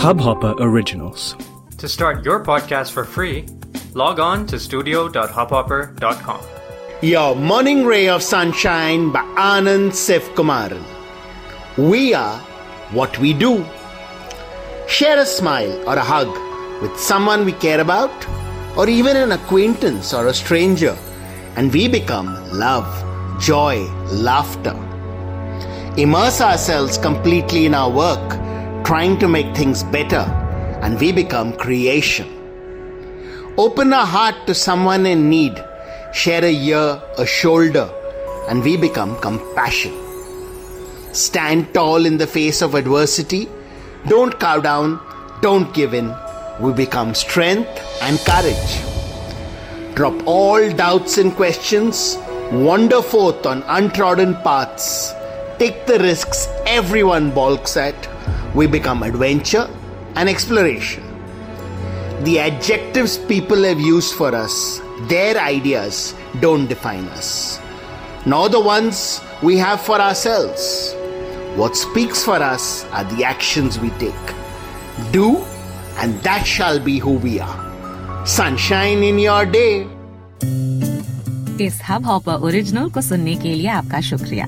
Hubhopper Originals. To start your podcast for free, log on to studio.hubhopper.com. Your morning ray of sunshine by Anand Sivkumaran. We are what we do. Share a smile or a hug with someone we care about, or even an acquaintance or a stranger, and we become love, joy, laughter. Immerse ourselves completely in our work, trying to make things better, and we become creation. Open a heart to someone in need, share a ear, a shoulder, and we become compassion. Stand tall in the face of adversity, don't cow down, don't give in, we become strength and courage. Drop all doubts and questions, wander forth on untrodden paths, take the risks everyone balks at, we become adventure and exploration. The adjectives people have used for us, their ideas, don't define us, nor the ones we have for ourselves. What speaks for us are the actions we take. Do, and that shall be who we are. Sunshine in your day. इस hub hopper original को सुनने के लिए आपका शुक्रिया